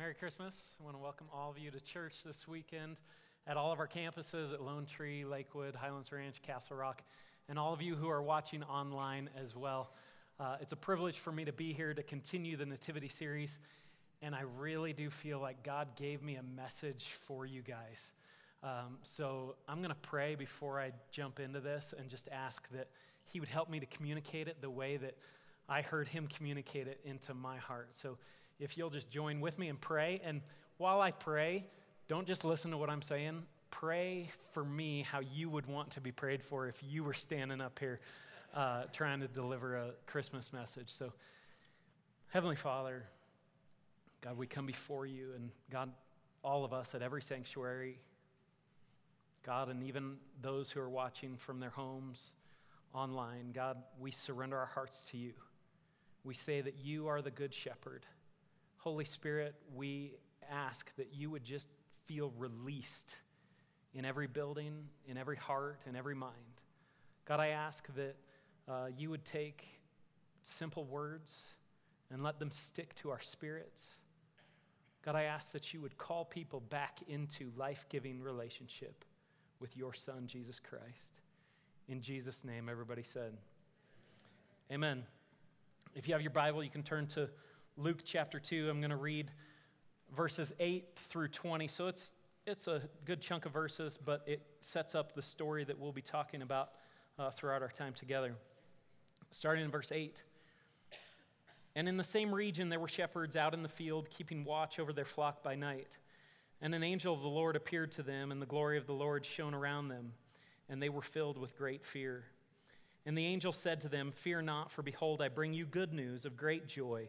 Merry Christmas. I want to welcome all of you to church this weekend at all of our campuses at Lone Tree, Lakewood, Highlands Ranch, Castle Rock, and all of you who are watching online as well. Uh, it's a privilege for me to be here to continue the Nativity series, and I really do feel like God gave me a message for you guys. Um, so I'm going to pray before I jump into this and just ask that He would help me to communicate it the way that I heard Him communicate it into my heart. So if you'll just join with me and pray. And while I pray, don't just listen to what I'm saying. Pray for me how you would want to be prayed for if you were standing up here uh, trying to deliver a Christmas message. So, Heavenly Father, God, we come before you, and God, all of us at every sanctuary, God, and even those who are watching from their homes online, God, we surrender our hearts to you. We say that you are the good shepherd Holy Spirit, we ask that you would just feel released in every building, in every heart, in every mind. God, I ask that uh, you would take simple words and let them stick to our spirits. God, I ask that you would call people back into life giving relationship with your Son, Jesus Christ. In Jesus' name, everybody said, Amen. If you have your Bible, you can turn to Luke chapter 2. I'm going to read verses 8 through 20. So it's, it's a good chunk of verses, but it sets up the story that we'll be talking about uh, throughout our time together. Starting in verse 8. And in the same region, there were shepherds out in the field, keeping watch over their flock by night. And an angel of the Lord appeared to them, and the glory of the Lord shone around them, and they were filled with great fear. And the angel said to them, Fear not, for behold, I bring you good news of great joy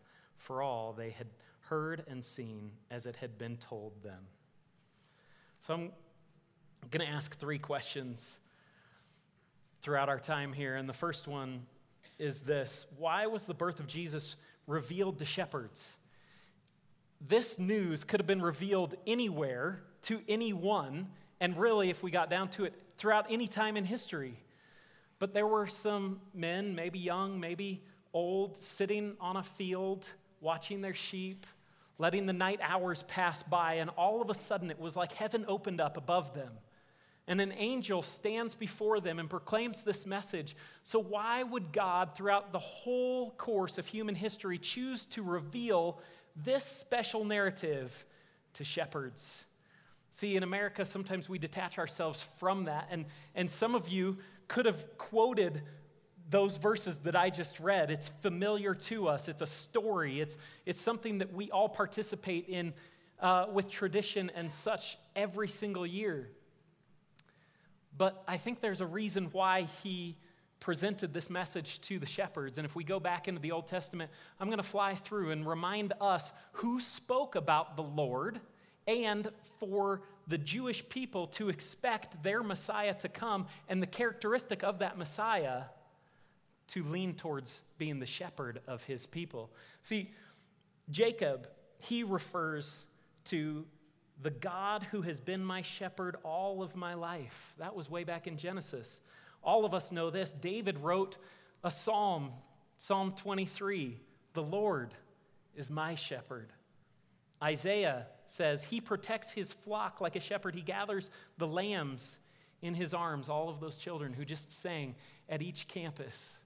for all they had heard and seen as it had been told them. So I'm going to ask three questions throughout our time here. And the first one is this Why was the birth of Jesus revealed to shepherds? This news could have been revealed anywhere to anyone, and really, if we got down to it, throughout any time in history. But there were some men, maybe young, maybe old, sitting on a field watching their sheep, letting the night hours pass by, and all of a sudden it was like heaven opened up above them. And an angel stands before them and proclaims this message. So, why would God, throughout the whole course of human history, choose to reveal this special narrative to shepherds? See, in America, sometimes we detach ourselves from that. And, and some of you could have quoted those verses that I just read. It's familiar to us, it's a story, it's, it's something that we all participate in uh, with tradition and such every single year. But I think there's a reason why he presented this message to the shepherds. And if we go back into the Old Testament, I'm going to fly through and remind us who spoke about the Lord and for the Jewish people to expect their Messiah to come and the characteristic of that Messiah to lean towards being the shepherd of his people. See, Jacob, he refers to the God who has been my shepherd all of my life. That was way back in Genesis. All of us know this. David wrote a psalm, Psalm 23 The Lord is my shepherd. Isaiah says, He protects his flock like a shepherd. He gathers the lambs in his arms, all of those children who just sang at each campus.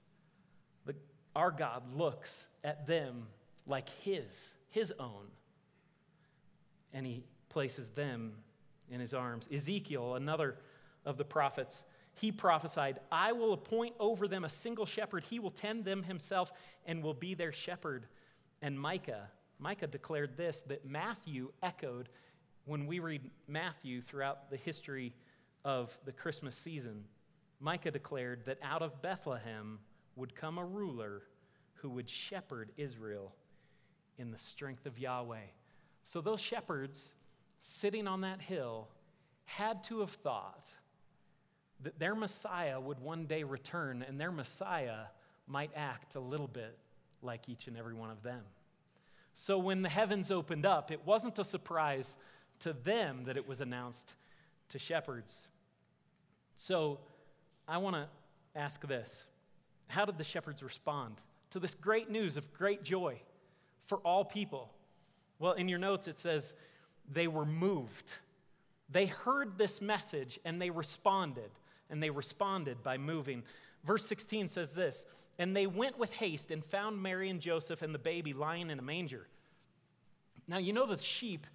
Our God looks at them like His, His own. and he places them in his arms. Ezekiel, another of the prophets, he prophesied, I will appoint over them a single shepherd. He will tend them himself and will be their shepherd. And Micah, Micah declared this that Matthew echoed when we read Matthew throughout the history of the Christmas season. Micah declared that out of Bethlehem would come a ruler who would shepherd Israel in the strength of Yahweh. So those shepherds sitting on that hill had to have thought that their Messiah would one day return and their Messiah might act a little bit like each and every one of them. So when the heavens opened up, it wasn't a surprise to them that it was announced to shepherds. So I want to ask this How did the shepherds respond to this great news of great joy for all people? Well, in your notes, it says they were moved. They heard this message and they responded, and they responded by moving. Verse 16 says this And they went with haste and found Mary and Joseph and the baby lying in a manger. Now, you know the sheep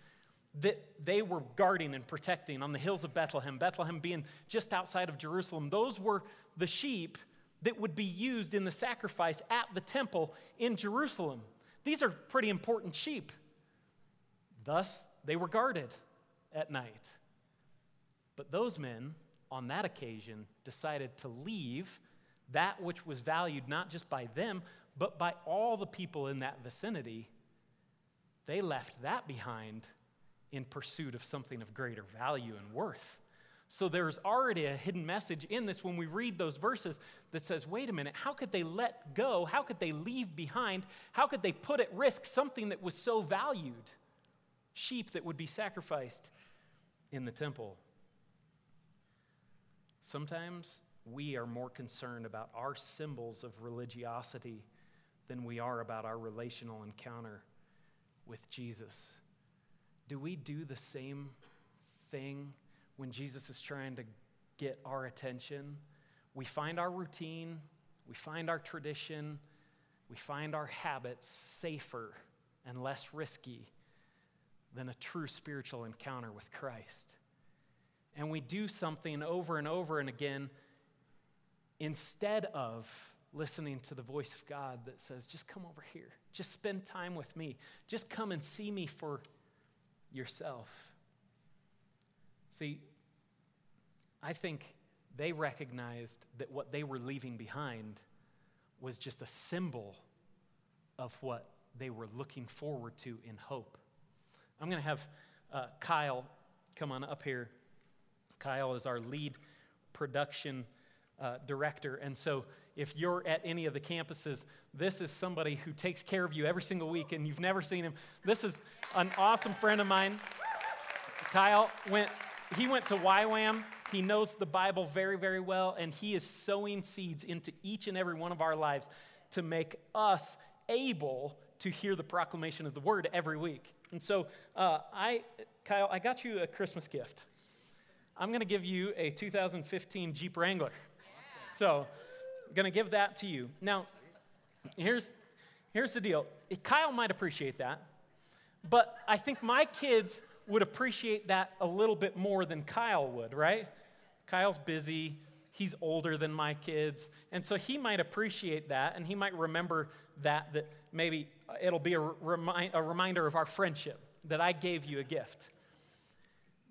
that they were guarding and protecting on the hills of Bethlehem, Bethlehem being just outside of Jerusalem. Those were the sheep that would be used in the sacrifice at the temple in Jerusalem. These are pretty important sheep. Thus, they were guarded at night. But those men, on that occasion, decided to leave that which was valued not just by them, but by all the people in that vicinity. They left that behind in pursuit of something of greater value and worth. So there's already a hidden message in this when we read those verses that says, wait a minute, how could they let go? How could they leave behind? How could they put at risk something that was so valued? Sheep that would be sacrificed in the temple. Sometimes we are more concerned about our symbols of religiosity than we are about our relational encounter with Jesus. Do we do the same thing when Jesus is trying to get our attention? We find our routine, we find our tradition, we find our habits safer and less risky than a true spiritual encounter with Christ. And we do something over and over and again instead of listening to the voice of God that says, just come over here, just spend time with me, just come and see me for yourself. See, I think they recognized that what they were leaving behind was just a symbol of what they were looking forward to in hope. I'm going to have uh, Kyle come on up here. Kyle is our lead production uh, director. And so, if you're at any of the campuses, this is somebody who takes care of you every single week and you've never seen him. This is an awesome friend of mine. Kyle went, he went to YWAM. He knows the Bible very, very well, and he is sowing seeds into each and every one of our lives to make us able to hear the proclamation of the word every week. And so, uh, I, Kyle, I got you a Christmas gift. I'm going to give you a 2015 Jeep Wrangler. So, I'm going to give that to you. Now, here's, here's the deal Kyle might appreciate that, but I think my kids would appreciate that a little bit more than Kyle would, right? Kyle's busy. He's older than my kids. And so he might appreciate that and he might remember that, that maybe it'll be a, remi- a reminder of our friendship that I gave you a gift.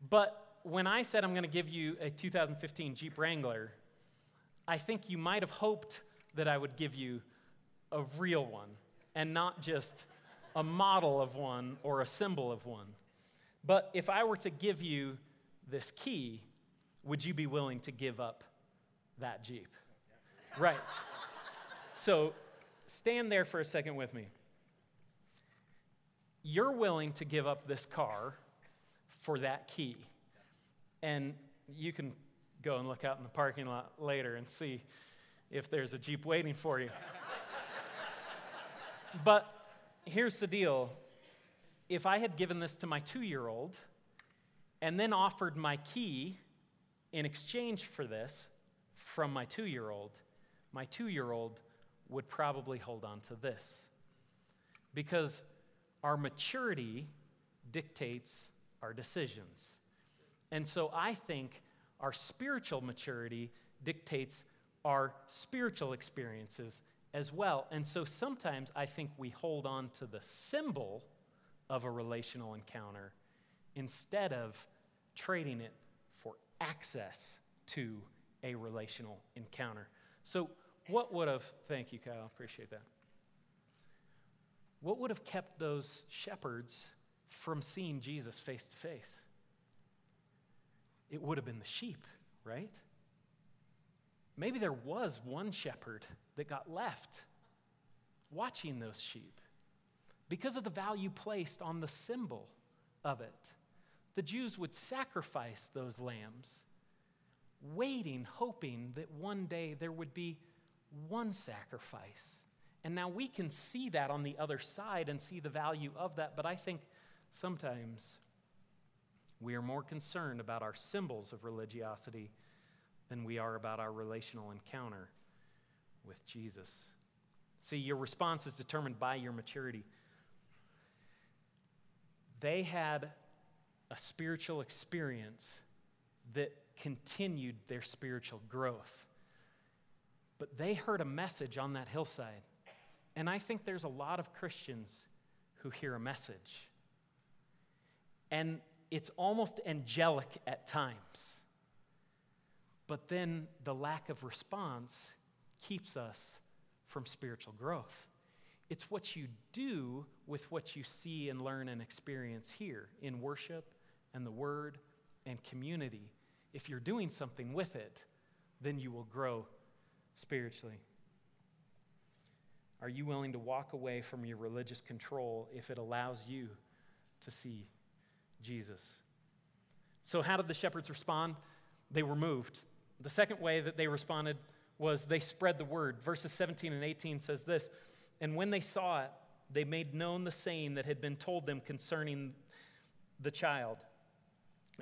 But when I said I'm going to give you a 2015 Jeep Wrangler, I think you might have hoped that I would give you a real one and not just a model of one or a symbol of one. But if I were to give you this key, would you be willing to give up that Jeep? Right. So stand there for a second with me. You're willing to give up this car for that key. And you can go and look out in the parking lot later and see if there's a Jeep waiting for you. but here's the deal if I had given this to my two year old and then offered my key in exchange for this from my two year old, my two year old would probably hold on to this. Because our maturity dictates our decisions. And so I think our spiritual maturity dictates our spiritual experiences as well. And so sometimes I think we hold on to the symbol of a relational encounter instead of trading it for access to a relational encounter. So, what would have, thank you, Kyle, appreciate that. What would have kept those shepherds from seeing Jesus face to face? It would have been the sheep, right? Maybe there was one shepherd that got left watching those sheep because of the value placed on the symbol of it. The Jews would sacrifice those lambs, waiting, hoping that one day there would be one sacrifice. And now we can see that on the other side and see the value of that, but I think sometimes we are more concerned about our symbols of religiosity than we are about our relational encounter with Jesus. See, your response is determined by your maturity. They had a spiritual experience that continued their spiritual growth. But they heard a message on that hillside. And I think there's a lot of Christians who hear a message. And it's almost angelic at times. But then the lack of response keeps us from spiritual growth. It's what you do with what you see and learn and experience here in worship and the word and community. If you're doing something with it, then you will grow spiritually. Are you willing to walk away from your religious control if it allows you to see Jesus? So, how did the shepherds respond? They were moved. The second way that they responded was they spread the word. Verses 17 and 18 says this And when they saw it, they made known the saying that had been told them concerning the child.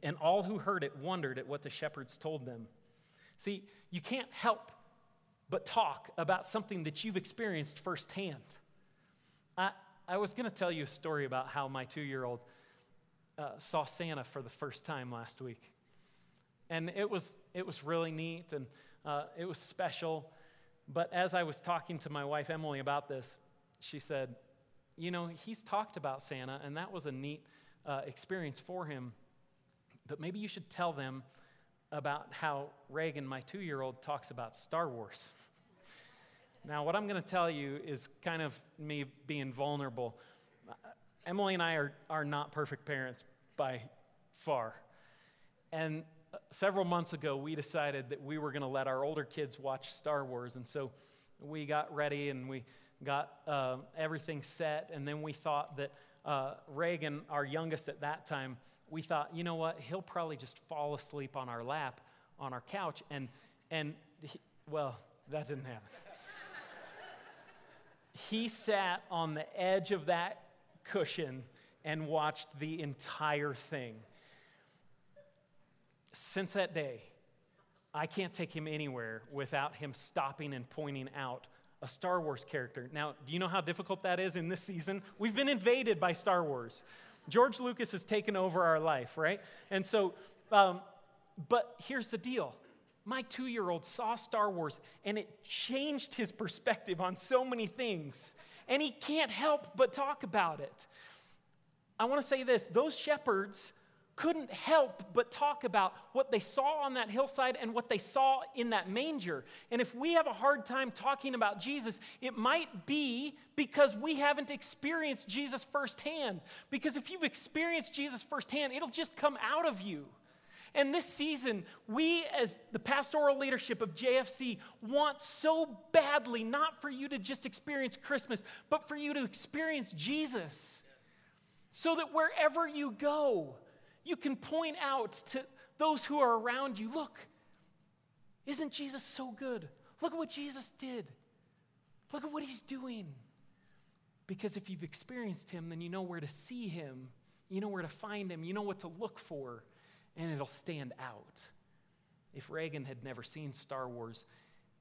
And all who heard it wondered at what the shepherds told them. See, you can't help but talk about something that you've experienced firsthand. I, I was going to tell you a story about how my two year old uh, saw Santa for the first time last week. And it was, it was really neat and uh, it was special. But as I was talking to my wife, Emily, about this, she said, You know, he's talked about Santa, and that was a neat uh, experience for him. But maybe you should tell them about how Reagan, my two year old, talks about Star Wars. now, what I'm going to tell you is kind of me being vulnerable. Emily and I are, are not perfect parents by far. And several months ago, we decided that we were going to let our older kids watch Star Wars. And so we got ready and we got uh, everything set. And then we thought that uh, Reagan, our youngest at that time, we thought, you know what, he'll probably just fall asleep on our lap, on our couch. And, and he, well, that didn't happen. he sat on the edge of that cushion and watched the entire thing. Since that day, I can't take him anywhere without him stopping and pointing out a Star Wars character. Now, do you know how difficult that is in this season? We've been invaded by Star Wars. George Lucas has taken over our life, right? And so, um, but here's the deal my two year old saw Star Wars and it changed his perspective on so many things. And he can't help but talk about it. I want to say this those shepherds couldn't help but talk about what they saw on that hillside and what they saw in that manger. And if we have a hard time talking about Jesus, it might be because we haven't experienced Jesus firsthand. Because if you've experienced Jesus firsthand, it'll just come out of you. And this season, we, as the pastoral leadership of JFC, want so badly not for you to just experience Christmas, but for you to experience Jesus. So that wherever you go, you can point out to those who are around you look, isn't Jesus so good? Look at what Jesus did. Look at what he's doing. Because if you've experienced him, then you know where to see him, you know where to find him, you know what to look for, and it'll stand out. If Reagan had never seen Star Wars,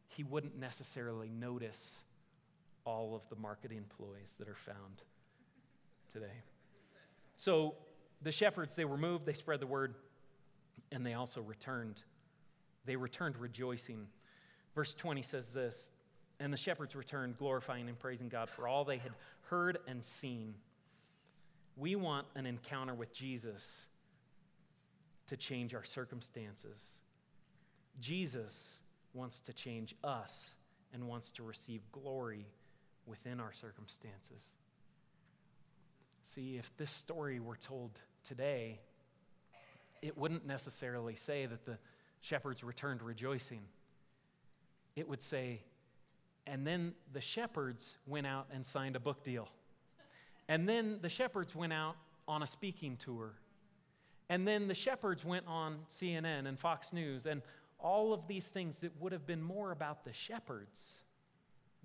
he wouldn't necessarily notice all of the marketing ploys that are found today. So, the shepherds, they were moved, they spread the word, and they also returned. They returned rejoicing. Verse 20 says this And the shepherds returned, glorifying and praising God for all they had heard and seen. We want an encounter with Jesus to change our circumstances. Jesus wants to change us and wants to receive glory within our circumstances. See, if this story were told today, it wouldn't necessarily say that the shepherds returned rejoicing. It would say, and then the shepherds went out and signed a book deal. And then the shepherds went out on a speaking tour. And then the shepherds went on CNN and Fox News and all of these things that would have been more about the shepherds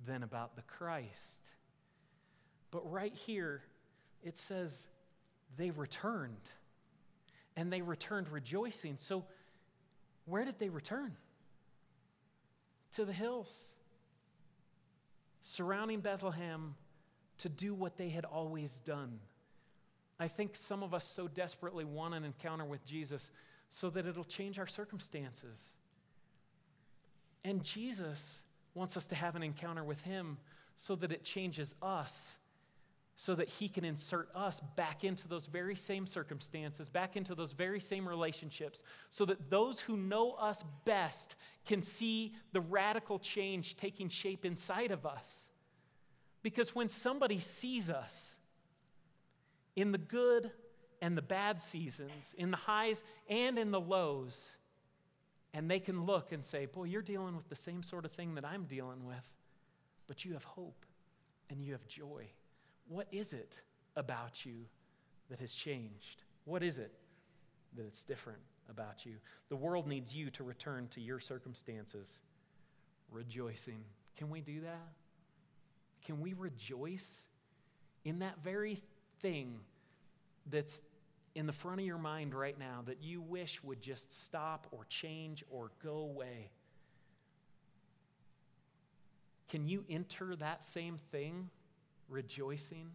than about the Christ. But right here, it says they returned and they returned rejoicing. So, where did they return? To the hills surrounding Bethlehem to do what they had always done. I think some of us so desperately want an encounter with Jesus so that it'll change our circumstances. And Jesus wants us to have an encounter with Him so that it changes us so that he can insert us back into those very same circumstances, back into those very same relationships, so that those who know us best can see the radical change taking shape inside of us. Because when somebody sees us in the good and the bad seasons, in the highs and in the lows, and they can look and say, Boy, you're dealing with the same sort of thing that I'm dealing with, but you have hope and you have joy. What is it about you that has changed? What is it that it's different about you? The world needs you to return to your circumstances rejoicing. Can we do that? Can we rejoice in that very thing that's in the front of your mind right now that you wish would just stop or change or go away? Can you enter that same thing rejoicing,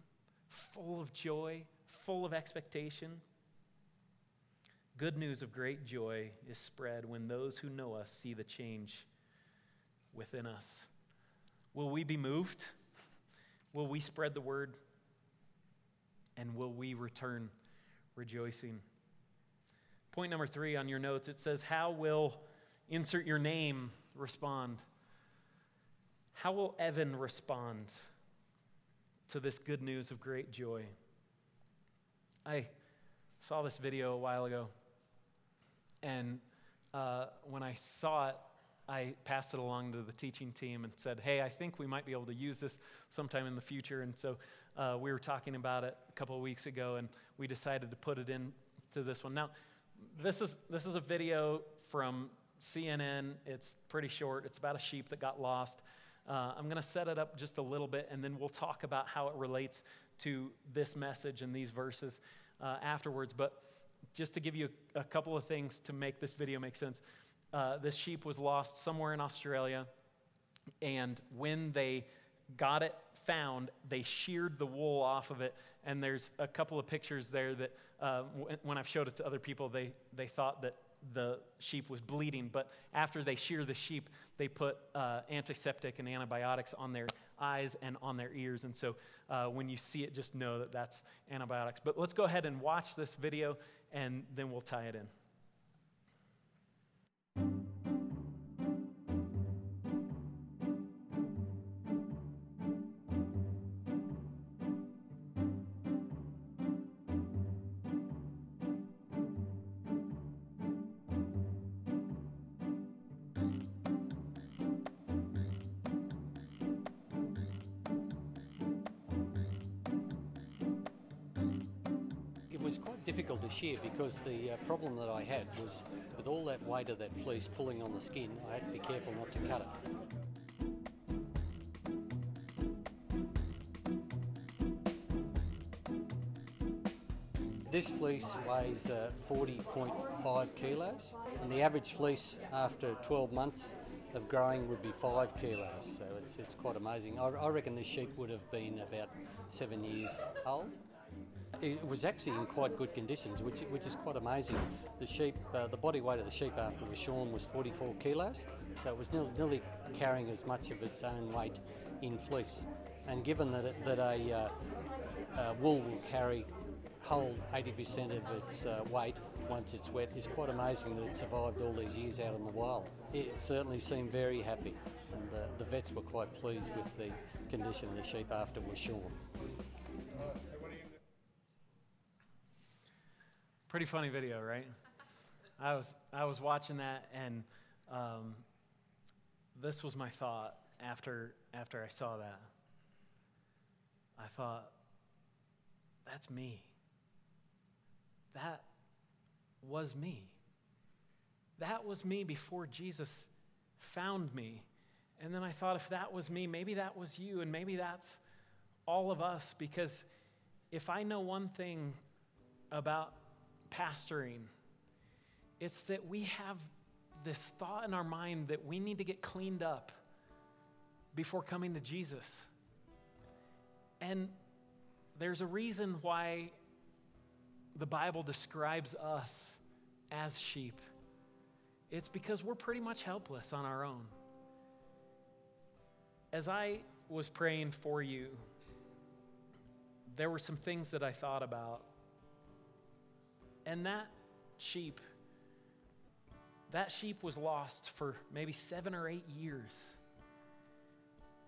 full of joy, full of expectation. Good news of great joy is spread when those who know us see the change within us. Will we be moved? Will we spread the word? And will we return rejoicing? Point number three on your notes it says, How will insert your name respond? How will Evan respond? To this good news of great joy. I saw this video a while ago, and uh, when I saw it, I passed it along to the teaching team and said, Hey, I think we might be able to use this sometime in the future. And so uh, we were talking about it a couple of weeks ago, and we decided to put it into this one. Now, this is, this is a video from CNN. It's pretty short, it's about a sheep that got lost. Uh, I'm going to set it up just a little bit, and then we'll talk about how it relates to this message and these verses uh, afterwards. But just to give you a, a, couple of things to make this video make sense, uh, this sheep was lost somewhere in Australia, and when they got it found, they sheared the wool off of it. And there's a couple of pictures there that uh, when I've showed it to other people, they, they thought that the sheep was bleeding. But after they shear the sheep, they put uh, antiseptic and antibiotics on their eyes and on their ears. And so uh, when you see it, just know that that's antibiotics. But let's go ahead and watch this video, and then we'll tie it in. Difficult to shear because the uh, problem that I had was with all that weight of that fleece pulling on the skin, I had to be careful not to cut it. This fleece weighs uh, 40.5 kilos, and the average fleece after 12 months of growing would be 5 kilos, so it's, it's quite amazing. I, I reckon this sheep would have been about 7 years old. It was actually in quite good conditions, which, which is quite amazing. The sheep, uh, the body weight of the sheep after it was shorn was 44 kilos, so it was nearly, carrying as much of its own weight in fleece. And given that, it, that a uh, uh, wool will carry whole 80% of its uh, weight once it's wet, it's quite amazing that it survived all these years out in the wild. It certainly seemed very happy, and uh, the vets were quite pleased with the condition of the sheep after it was shorn. Pretty funny video, right? I was I was watching that, and um, this was my thought after after I saw that. I thought, that's me. That was me. That was me before Jesus found me. And then I thought, if that was me, maybe that was you, and maybe that's all of us. Because if I know one thing about pastoring, it's that we have this thought in our mind that we need to get cleaned up before coming to Jesus. And there's a reason why the Bible describes us as sheep. It's because we're pretty much helpless on our own. As I was praying for you, there were some things that I thought about and that sheep, that sheep was lost for maybe seven or eight years.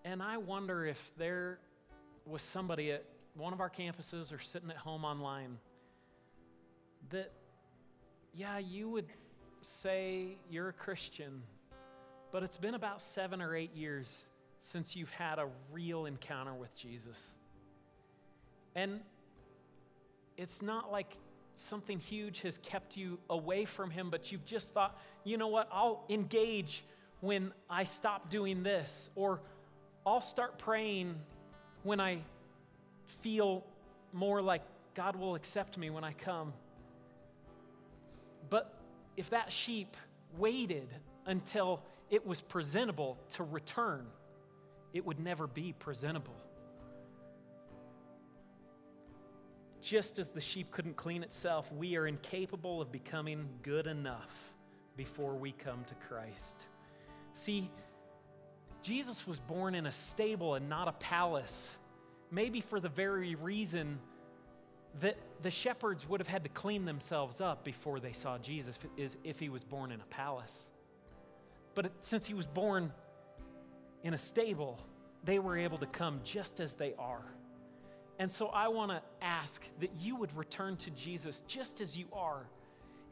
And I wonder if there was somebody at one of our campuses or sitting at home online that, yeah, you would say you're a Christian, but it's been about seven or eight years since you've had a real encounter with Jesus. And it's not like something huge has kept you away from Him, but you've just thought, you know what, I'll engage when I stop doing this, or I'll start praying when I feel more like God will accept me when I come. But if that sheep waited until it was presentable to return, it would never be presentable. Just as the sheep couldn't clean itself, we are incapable of becoming good enough before we come to Christ. See, Jesus was born in a stable and not a palace, maybe for the very reason that the shepherds would have had to clean themselves up before they saw Jesus is if he was born in a palace. But since he was born in a stable, they were able to come just as they are. And so I want to ask that you would return to Jesus just as you are.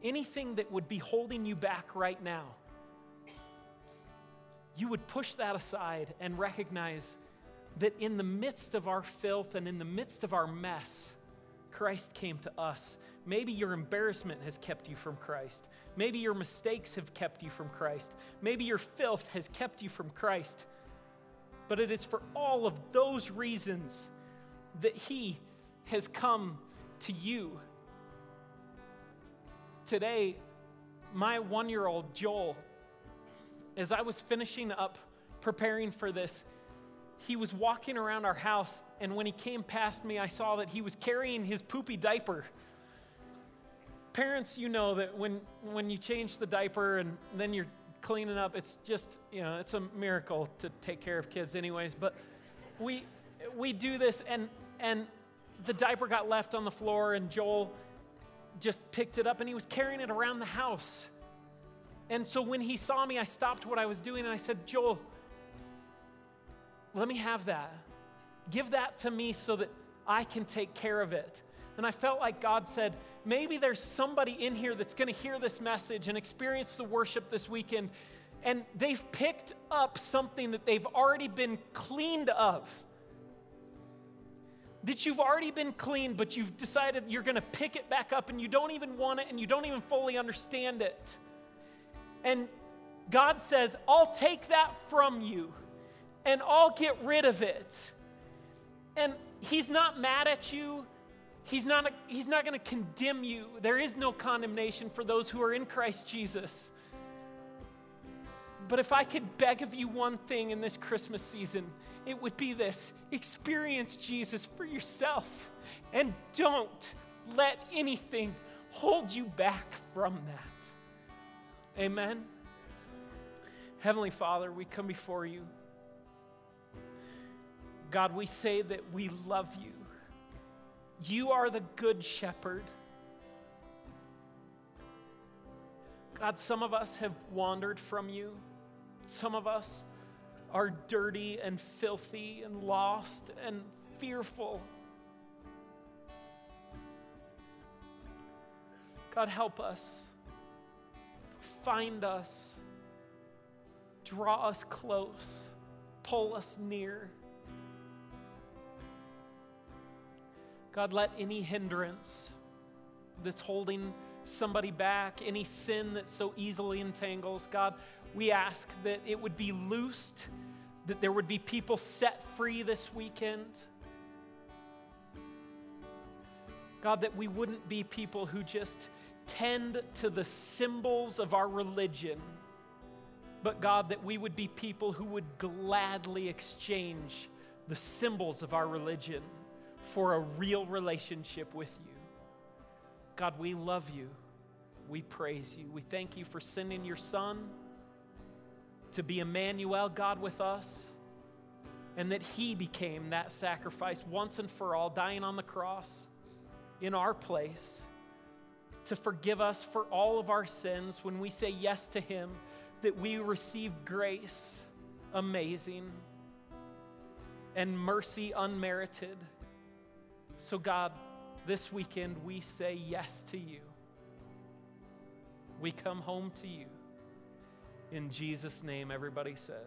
Anything that would be holding you back right now, you would push that aside and recognize that in the midst of our filth and in the midst of our mess, Christ came to us. Maybe your embarrassment has kept you from Christ. Maybe your mistakes have kept you from Christ. Maybe your filth has kept you from Christ. But it is for all of those reasons that He has come to you. Today, my one year old Joel, as I was finishing up preparing for this, he was walking around our house, and when he came past me, I saw that he was carrying his poopy diaper. Parents, you know that when, when you change the diaper and then you're cleaning up, it's just, you know, it's a miracle to take care of kids, anyways. But we, we do this, and and the diaper got left on the floor, and Joel just picked it up and he was carrying it around the house. And so when he saw me, I stopped what I was doing and I said, Joel, let me have that. Give that to me so that I can take care of it. And I felt like God said, maybe there's somebody in here that's going to hear this message and experience the worship this weekend, and they've picked up something that they've already been cleaned of that you've already been cleaned, but you've decided you're going to pick it back up and you don't even want it and you don't even fully understand it. And God says, I'll take that from you and I'll get rid of it. And He's not mad at you. He's not, he's not going to condemn you. There is no condemnation for those who are in Christ Jesus. But if I could beg of you one thing in this Christmas season, it would be this experience Jesus for yourself and don't let anything hold you back from that. Amen. Heavenly Father, we come before you. God, we say that we love you. You are the good shepherd. God, some of us have wandered from you. Some of us are dirty and filthy and lost and fearful. God, help us. Find us. Draw us close. Pull us near. God, let any hindrance that's holding somebody back, any sin that so easily entangles, God, we ask that it would be loosed, that there would be people set free this weekend. God, that we wouldn't be people who just tend to the symbols of our religion, but God, that we would be people who would gladly exchange the symbols of our religion for a real relationship with you. God, we love you. We praise you. We thank you for sending your Son to be Emmanuel, God with us, and that He became that sacrifice once and for all, dying on the cross in our place to forgive us for all of our sins when we say yes to Him, that we receive grace amazing and mercy unmerited. So, God, this weekend we say yes to you. We come home to you. In Jesus' name, everybody said.